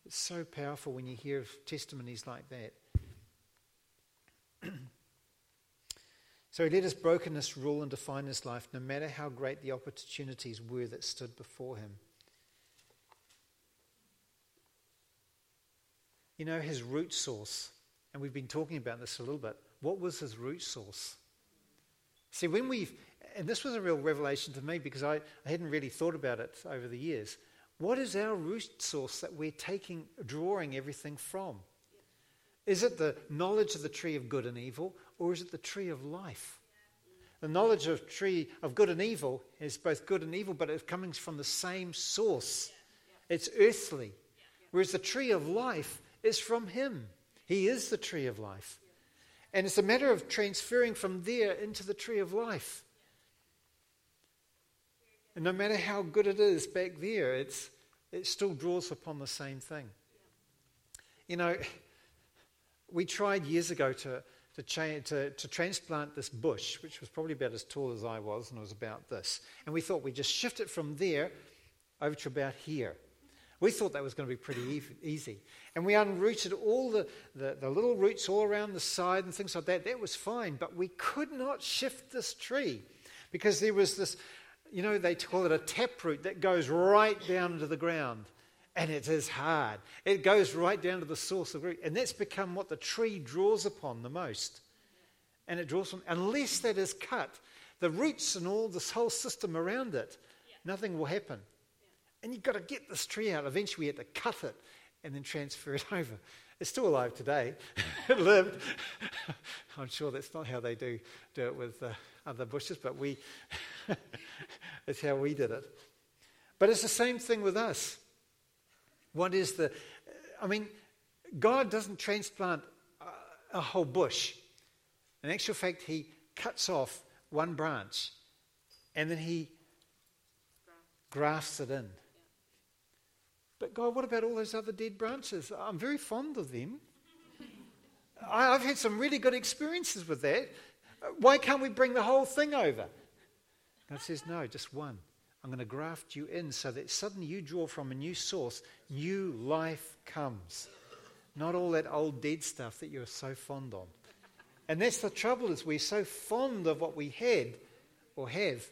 It's so powerful when you hear of testimonies like that. so he let his brokenness rule and define his life, no matter how great the opportunities were that stood before him. You know, his root source, and we've been talking about this a little bit. What was his root source? See, when we've, and this was a real revelation to me because I, I hadn't really thought about it over the years. What is our root source that we're taking, drawing everything from? Is it the knowledge of the tree of good and evil, or is it the tree of life? The knowledge of tree of good and evil is both good and evil, but it's coming from the same source. It's earthly. Whereas the tree of life is from Him. He is the tree of life. And it's a matter of transferring from there into the tree of life. And no matter how good it is back there, it's, it still draws upon the same thing. You know, we tried years ago to, to, cha- to, to transplant this bush, which was probably about as tall as I was, and it was about this. And we thought we'd just shift it from there over to about here. We thought that was going to be pretty easy. And we unrooted all the, the, the, little roots all around the side and things like that. That was fine. But we could not shift this tree because there was this you know, they call it a taproot that goes right down into the ground. And it is hard. It goes right down to the source of root. And that's become what the tree draws upon the most. And it draws from, unless that is cut, the roots and all this whole system around it, nothing will happen. And you've got to get this tree out. Eventually, we had to cut it and then transfer it over. It's still alive today. it lived. I'm sure that's not how they do, do it with uh, other bushes, but we. That's how we did it. But it's the same thing with us. What is the. I mean, God doesn't transplant a, a whole bush. In actual fact, He cuts off one branch and then He grafts it in. But God, what about all those other dead branches? I'm very fond of them. I've had some really good experiences with that. Why can't we bring the whole thing over? God says, No, just one. I'm going to graft you in so that suddenly you draw from a new source, new life comes. Not all that old dead stuff that you're so fond of. And that's the trouble is we're so fond of what we had or have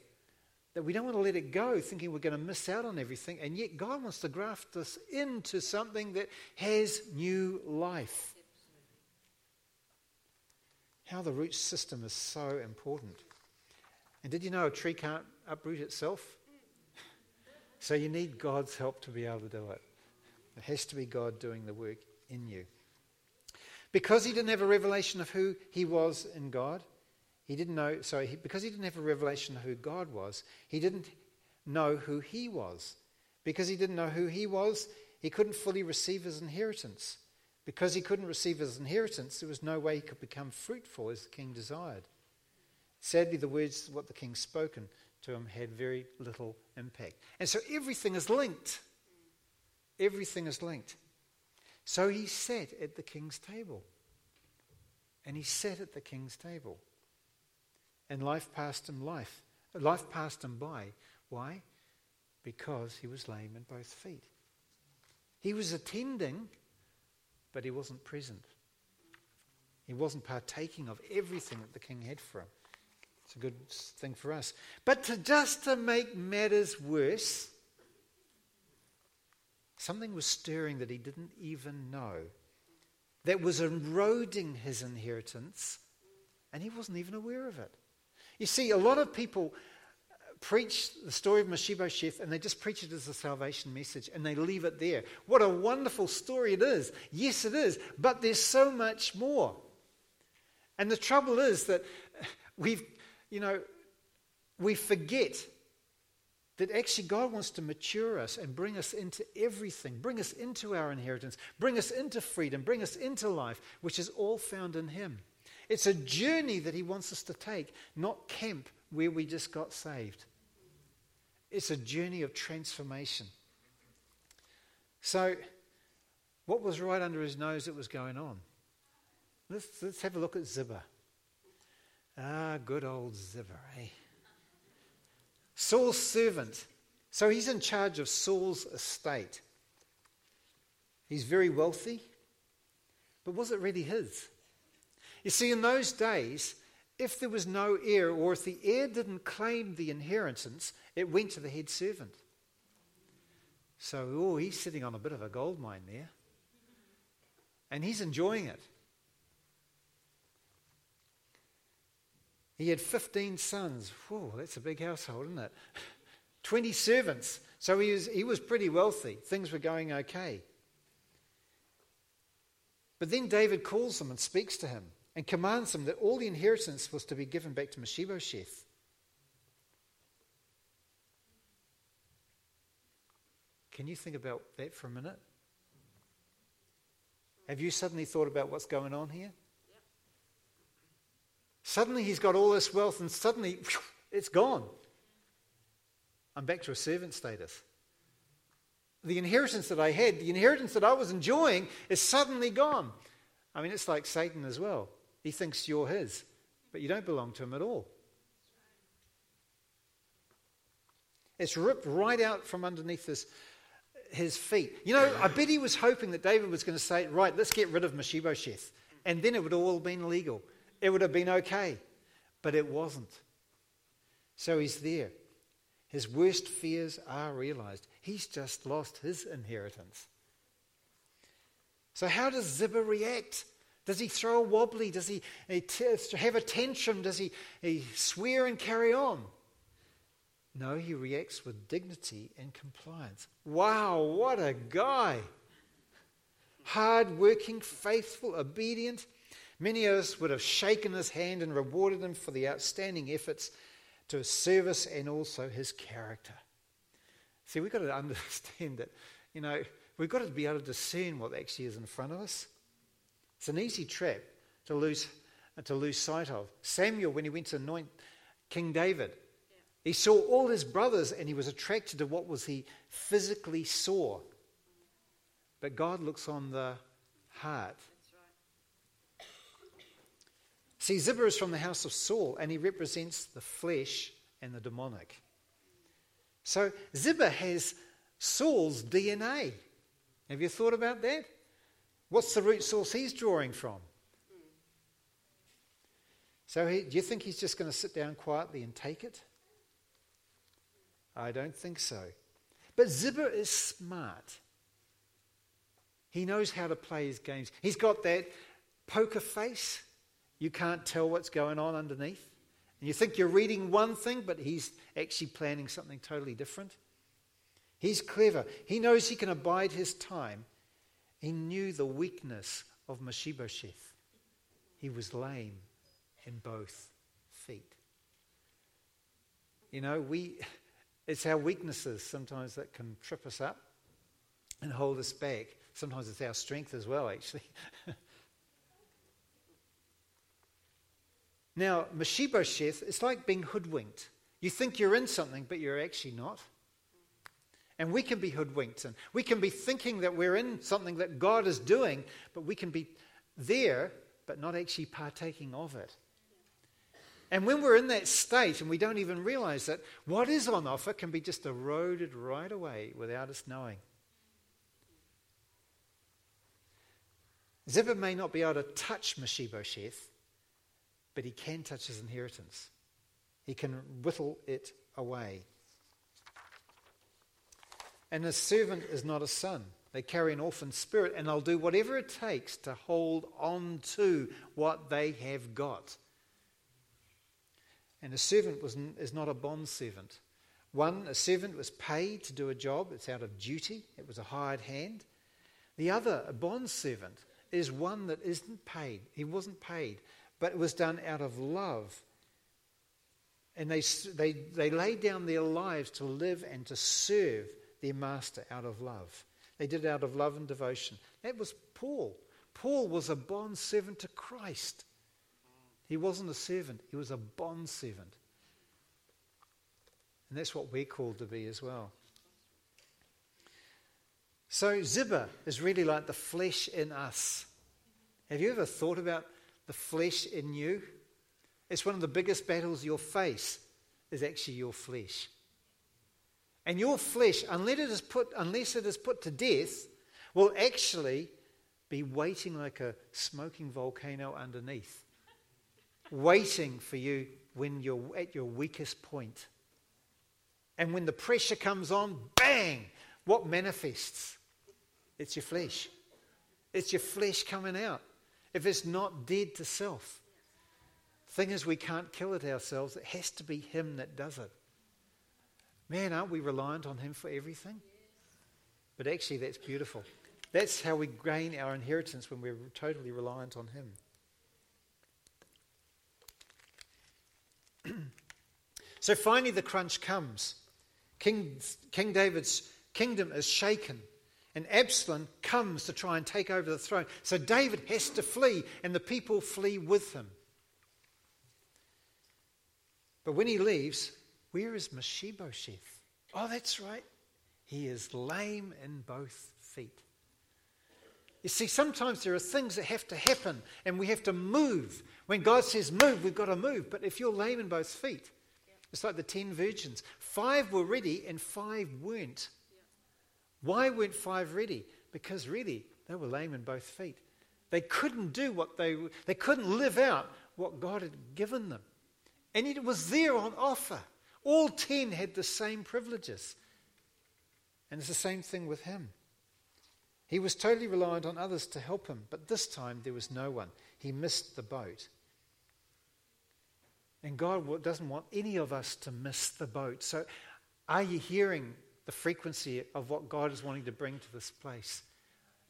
that we don't want to let it go thinking we're going to miss out on everything. And yet God wants to graft us into something that has new life. How the root system is so important. And did you know a tree can't uproot itself? So you need God's help to be able to do it. It has to be God doing the work in you. Because he didn't have a revelation of who he was in God, he didn't know, sorry, because he didn't have a revelation of who God was, he didn't know who he was. Because he didn't know who he was, he couldn't fully receive his inheritance. Because he couldn't receive his inheritance, there was no way he could become fruitful as the king desired. Sadly, the words, what the king spoken to him, had very little impact. And so everything is linked. Everything is linked. So he sat at the king's table. And he sat at the king's table. And life passed him life. Life passed him by. Why? Because he was lame in both feet. He was attending, but he wasn't present. He wasn't partaking of everything that the king had for him. It's a good thing for us. But to just to make matters worse, something was stirring that he didn't even know that was eroding his inheritance, and he wasn't even aware of it. You see, a lot of people preach the story of Mephibosheth and they just preach it as a salvation message and they leave it there. What a wonderful story it is. Yes, it is, but there's so much more. And the trouble is that we've, you know, we forget that actually God wants to mature us and bring us into everything, bring us into our inheritance, bring us into freedom, bring us into life, which is all found in Him. It's a journey that He wants us to take, not camp where we just got saved. It's a journey of transformation. So, what was right under his nose that was going on? Let's, let's have a look at Ziba. Ah, good old Ziba, eh? Saul's servant. So he's in charge of Saul's estate. He's very wealthy, but was it really his? You see, in those days, if there was no heir, or if the heir didn't claim the inheritance, it went to the head servant. So, oh, he's sitting on a bit of a gold mine there. And he's enjoying it. He had 15 sons. Whoa, that's a big household, isn't it? 20 servants. So he was, he was pretty wealthy. Things were going okay. But then David calls him and speaks to him and commands him that all the inheritance was to be given back to Mephibosheth. Can you think about that for a minute? Have you suddenly thought about what's going on here? Suddenly he's got all this wealth and suddenly whew, it's gone. I'm back to a servant status. The inheritance that I had, the inheritance that I was enjoying, is suddenly gone. I mean, it's like Satan as well. He thinks you're his, but you don't belong to him at all. It's ripped right out from underneath his, his feet. You know, I bet he was hoping that David was going to say, right, let's get rid of Mephibosheth. And then it would all have been legal it would have been okay. But it wasn't. So he's there. His worst fears are realized. He's just lost his inheritance. So, how does Ziba react? Does he throw a wobbly? Does he, eh, t- have a tantrum? Does he, he swear and carry on? No, he reacts with dignity and compliance. Wow, what a guy! Hard working, faithful, obedient. Many of us would have shaken his hand and rewarded him for the outstanding efforts to his service and also his character. See, we've got to understand that, you know, we've got to be able to discern what actually is in front of us. It's an easy trap to lose, to lose sight of. Samuel, when he went to anoint King David, he saw all his brothers and he was attracted to what was he physically saw. But God looks on the heart. See, Ziba is from the house of Saul, and he represents the flesh and the demonic. So Ziba has Saul's DNA. Have you thought about that? What's the root source he's drawing from? So, he, do you think he's just going to sit down quietly and take it? I don't think so. But Ziba is smart. He knows how to play his games. He's got that poker face. You can't tell what's going on underneath. And you think you're reading one thing, but he's actually planning something totally different. He's clever. He knows he can abide his time. He knew the weakness of Mephibosheth. He was lame in both feet. You know, we, it's our weaknesses sometimes that can trip us up and hold us back. Sometimes it's our strength as well, actually. Now, Mephibosheth, it's like being hoodwinked. You think you're in something, but you're actually not. And we can be hoodwinked and we can be thinking that we're in something that God is doing, but we can be there, but not actually partaking of it. And when we're in that state and we don't even realize that, what is on offer can be just eroded right away without us knowing. Ziba may not be able to touch Mephibosheth, but he can touch his inheritance. He can whittle it away. And a servant is not a son. They carry an orphan spirit and they'll do whatever it takes to hold on to what they have got. And a servant was, is not a bond servant. One, a servant was paid to do a job, it's out of duty, it was a hired hand. The other, a bond servant, is one that isn't paid. He wasn't paid, but it was done out of love. And they, they, they laid down their lives to live and to serve their master out of love. They did it out of love and devotion. That was Paul. Paul was a bond servant to Christ. He wasn't a servant, he was a bond servant. And that's what we're called to be as well. So, Ziba is really like the flesh in us. Have you ever thought about the flesh in you? It's one of the biggest battles you'll face, is actually your flesh. And your flesh, unless it is put, unless it is put to death, will actually be waiting like a smoking volcano underneath, waiting for you when you're at your weakest point. And when the pressure comes on, bang, what manifests? It's your flesh. It's your flesh coming out. If it's not dead to self. Thing is, we can't kill it ourselves. It has to be Him that does it. Man, aren't we reliant on Him for everything? But actually, that's beautiful. That's how we gain our inheritance when we're totally reliant on Him. so finally, the crunch comes. King, King David's kingdom is shaken, and Absalom comes to try and take over the throne. So David has to flee, and the people flee with him. But when he leaves, where is Mephibosheth? Oh, that's right. He is lame in both feet. You see, sometimes there are things that have to happen and we have to move. When God says move, we've got to move. But if you're lame in both feet, it's like the ten virgins. Five were ready and five weren't. Why weren't five ready? Because really, they were lame in both feet. They couldn't do what they, they couldn't live out what God had given them. And it was there on offer. All ten had the same privileges. And it's the same thing with him. He was totally reliant on others to help him, but this time there was no one. He missed the boat. And God doesn't want any of us to miss the boat. So, are you hearing the frequency of what God is wanting to bring to this place?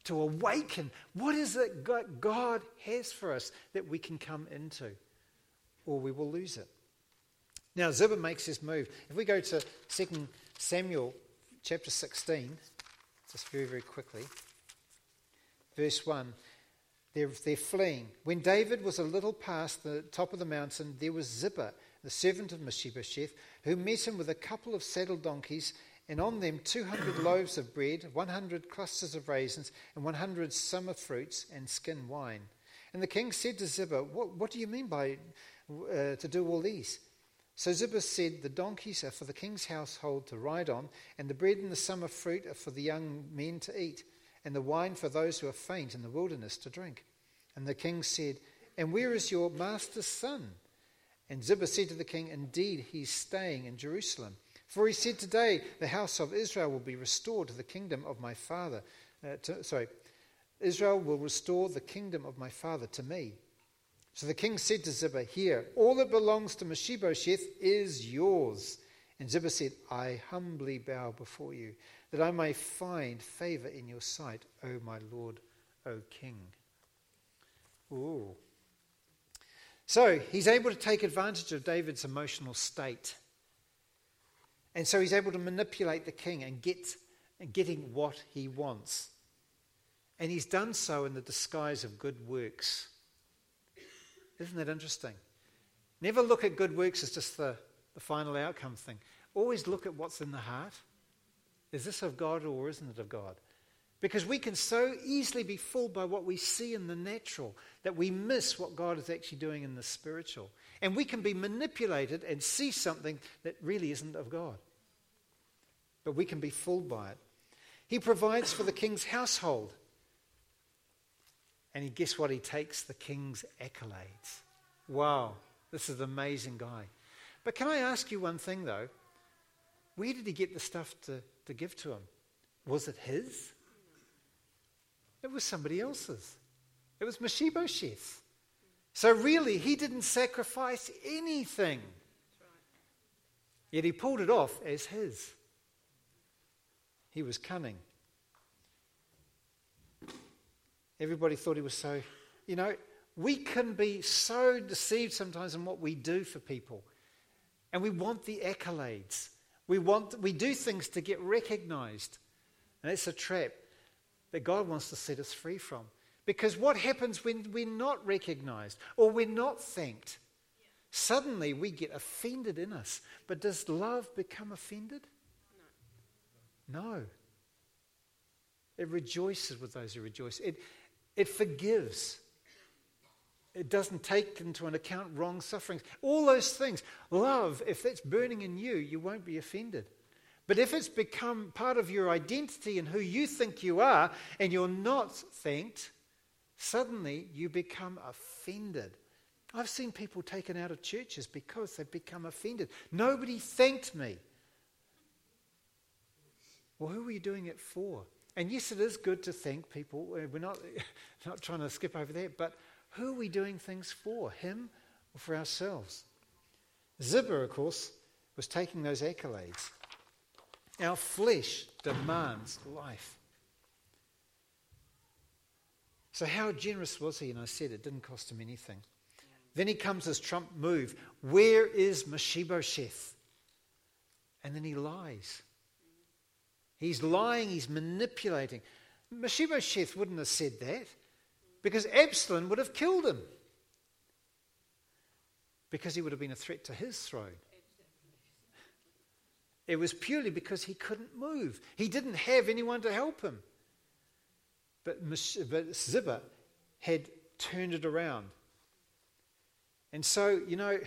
To awaken what is it God has for us that we can come into, or we will lose it. Now, Ziba makes his move. If we go to 2 Samuel chapter 16, just very, very quickly, verse 1, they're, they're fleeing. When David was a little past the top of the mountain, there was Ziba, the servant of Mephibosheth, who met him with a couple of saddle donkeys, and on them 200 loaves of bread, 100 clusters of raisins, and 100 summer fruits, and skin wine. And the king said to Ziba, What, what do you mean by uh, to do all these? So Ziba said, The donkeys are for the king's household to ride on, and the bread and the summer fruit are for the young men to eat, and the wine for those who are faint in the wilderness to drink. And the king said, And where is your master's son? And Ziba said to the king, Indeed, he is staying in Jerusalem. For he said, Today the house of Israel will be restored to the kingdom of my father. Uh, to, sorry, Israel will restore the kingdom of my father to me. So the king said to Ziba, Here, all that belongs to Mephibosheth is yours. And Ziba said, I humbly bow before you, that I may find favor in your sight, O my lord, O king. Ooh. So he's able to take advantage of David's emotional state. And so he's able to manipulate the king and get and getting what he wants. And he's done so in the disguise of good works. Isn't that interesting? Never look at good works as just the, the final outcome thing. Always look at what's in the heart. Is this of God or isn't it of God? Because we can so easily be fooled by what we see in the natural that we miss what God is actually doing in the spiritual. And we can be manipulated and see something that really isn't of God. But we can be fooled by it. He provides for the king's household. And he, guess what? He takes the king's accolades. Wow, this is an amazing guy. But can I ask you one thing, though? Where did he get the stuff to, to give to him? Was it his? It was somebody else's. It was Mephibosheth. So really, he didn't sacrifice anything. Yet he pulled it off as his. He was cunning. Everybody thought he was so, you know, we can be so deceived sometimes in what we do for people. And we want the accolades. We, want, we do things to get recognized. And it's a trap that God wants to set us free from. Because what happens when we're not recognized or we're not thanked? Suddenly we get offended in us. But does love become offended? No. no. It rejoices with those who rejoice. It, it forgives. It doesn't take into an account wrong sufferings. All those things. Love, if that's burning in you, you won't be offended. But if it's become part of your identity and who you think you are, and you're not thanked, suddenly you become offended. I've seen people taken out of churches because they've become offended. Nobody thanked me. Well, who were you doing it for? And yes, it is good to thank people. Uh, we're not, not trying to skip over that, but who are we doing things for? Him or for ourselves? Ziba, of course, was taking those accolades. Our flesh demands life. So, how generous was he? And I said it didn't cost him anything. Then he comes as Trump move. Where is Mephibosheth? And then he lies. He's lying, he's manipulating. Mephibosheth wouldn't have said that because Absalom would have killed him because he would have been a threat to his throne. It was purely because he couldn't move. He didn't have anyone to help him. But, but Ziba had turned it around. And so, you know,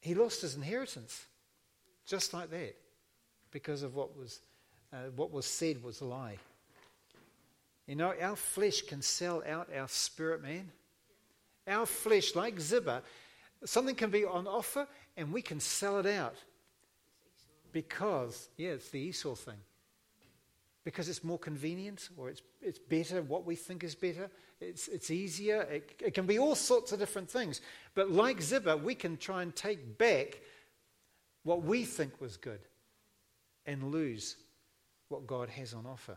he lost his inheritance just like that because of what was, uh, what was said was a lie. You know, our flesh can sell out our spirit, man. Our flesh, like Ziba, something can be on offer and we can sell it out. Because, yeah, it's the Esau thing. Because it's more convenient or it's, it's better, what we think is better. It's, it's easier. It, it can be all sorts of different things. But like Ziba, we can try and take back what we think was good and lose what God has on offer.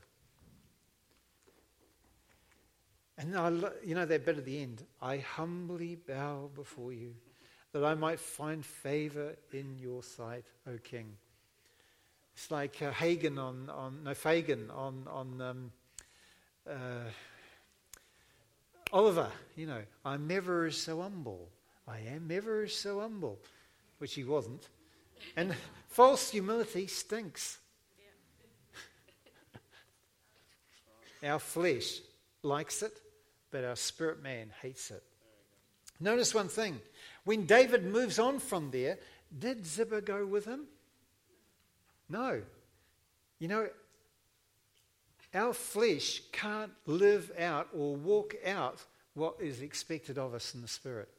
And I, you know that bit at the end I humbly bow before you that I might find favor in your sight, O King. It's like uh, Hagen on, on, no, Fagin on, on um, uh, Oliver, you know, I'm ever so humble. I am ever so humble, which he wasn't. And false humility stinks. our flesh likes it, but our spirit man hates it. Notice one thing. When David moves on from there, did Ziba go with him? No. You know, our flesh can't live out or walk out what is expected of us in the spirit.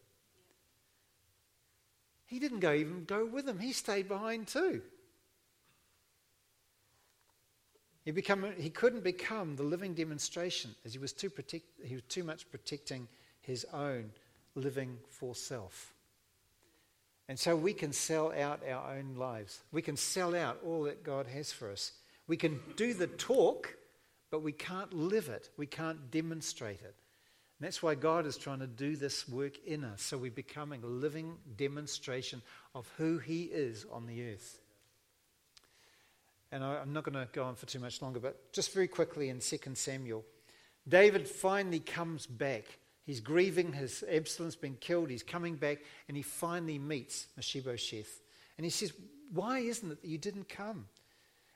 He didn't go even go with him. He stayed behind too. He, become, he couldn't become the living demonstration as he was too, protect, he was too much protecting his own living for self. And so we can sell out our own lives. We can sell out all that God has for us. We can do the talk, but we can't live it. We can't demonstrate it. And that's why God is trying to do this work in us, so we're becoming a living demonstration of who He is on the earth. And I, am not going to go on for too much longer, but just very quickly in 2 Samuel, David finally comes back He's grieving, his Absalom's been killed, he's coming back, and he finally meets Mephibosheth. And he says, Why isn't it that you didn't come?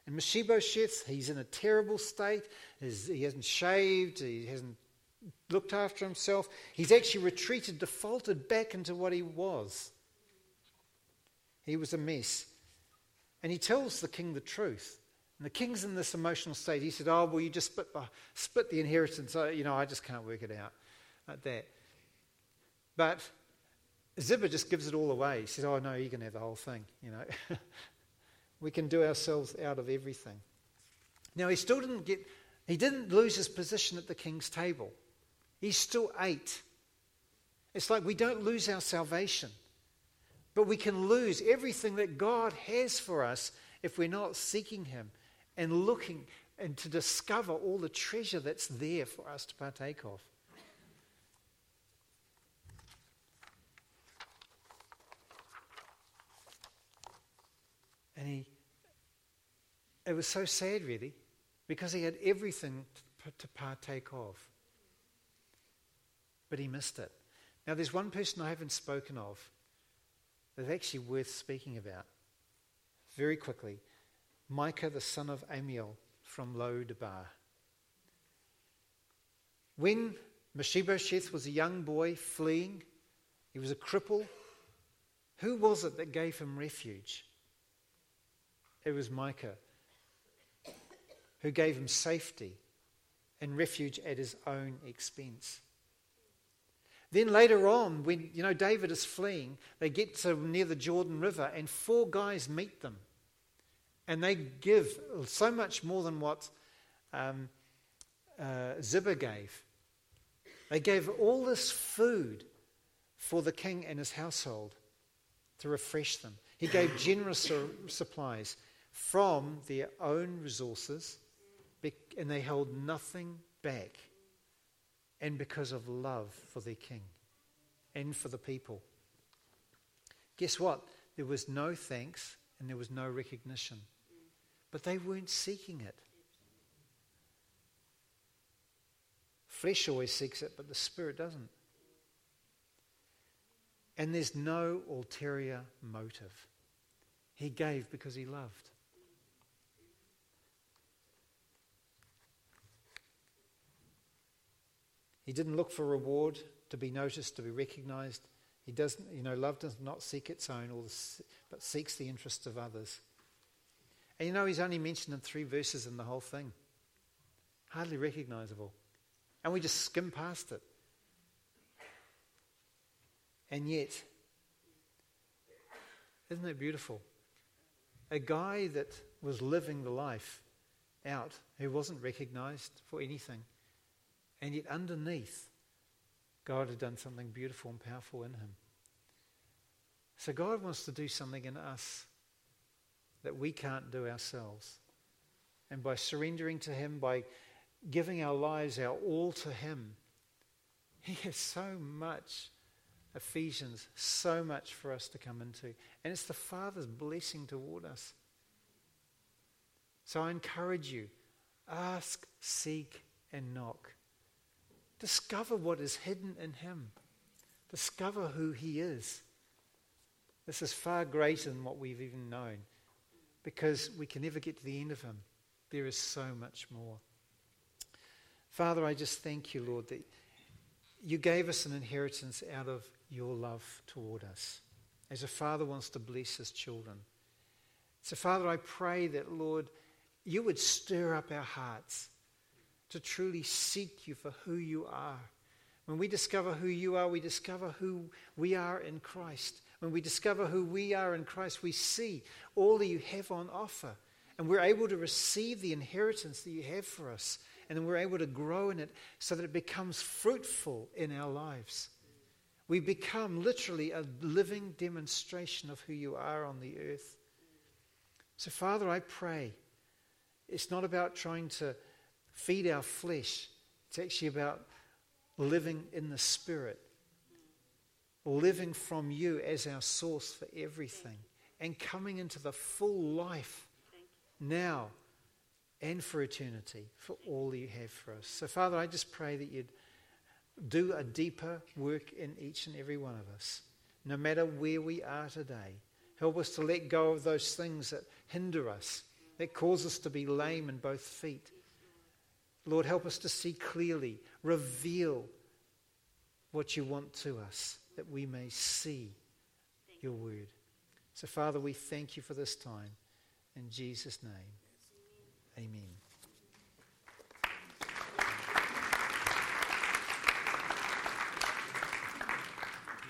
And Mephibosheth, he's in a terrible state. he hasn't shaved, he hasn't looked after himself. He's actually retreated, defaulted back into what he was. He was a mess. And he tells the king the truth. And the king's in this emotional state. He said, Oh, well, you just split the, split the inheritance. you know, I just can't work it out like that. But Ziba just gives it all away. He says, Oh, no, you can have the whole thing. You know, we can do ourselves out of everything. Now, he still didn't get, he didn't lose his position at the king's table. He still ate. It's like we don't lose our salvation, but we can lose everything that God has for us if we're not seeking Him and looking and to discover all the treasure that's there for us to partake of. And he, it was so sad, really, because he had everything to partake of. But he missed it. Now, there's one person I haven't spoken of that's actually worth speaking about. Very quickly Micah, the son of Ammiel from Lo-debar. When Mephibosheth was a young boy fleeing, he was a cripple. Who was it that gave him refuge? It was Micah, who gave him safety and refuge at his own expense. Then later on, when you know David is fleeing, they get to near the Jordan River, and four guys meet them, and they give so much more than what um, uh, Ziba gave. They gave all this food for the king and his household to refresh them. He gave generous supplies from their own resources, and they held nothing back. And because of love for their king and for the people. Guess what? There was no thanks and there was no recognition. But they weren't seeking it. Flesh always seeks it, but the spirit doesn't. And there's no ulterior motive. He gave because he loved. He didn't look for reward, to be noticed, to be recognized. He doesn't, you know, love does not seek its own, or but seeks the interests of others. And you know, he's only mentioned in three verses in the whole thing. Hardly recognizable. And we just skim past it. And yet, isn't it beautiful? A guy that was living the life out, who wasn't recognized for anything, and yet, underneath, God had done something beautiful and powerful in him. So, God wants to do something in us that we can't do ourselves. And by surrendering to Him, by giving our lives, our all to Him, He has so much, Ephesians, so much for us to come into. And it's the Father's blessing toward us. So I encourage you ask, seek, and knock. Discover what is hidden in Him. Discover who He is. This is far greater than what we've even known because we can never get to the end of Him. There is so much more. Father, I just thank you, Lord, that you gave us an inheritance out of your love toward us, as a father wants to bless his children. So, Father, I pray that, Lord, you would stir up our hearts to truly seek you for who you are. When we discover who you are, we discover who we are in Christ. When we discover who we are in Christ, we see all that you have on offer. And we're able to receive the inheritance that you have for us. And we're able to grow in it so that it becomes fruitful in our lives. We become literally a living demonstration of who you are on the earth. So, Father, I pray it's not about trying to feed our flesh. It's actually about living in the Spirit, living from you as our source for everything, and coming into the full life now and for eternity for all you have for us. So, Father, I just pray that you'd do a deeper work in each and every one of us, no matter where we are today. Help us to let go of those things that hinder us that cause us to be lame in both feet. Lord, help us to see clearly. Reveal what you want to us, that we may see your word. So, Father, we thank you for this time. In Jesus' name, amen.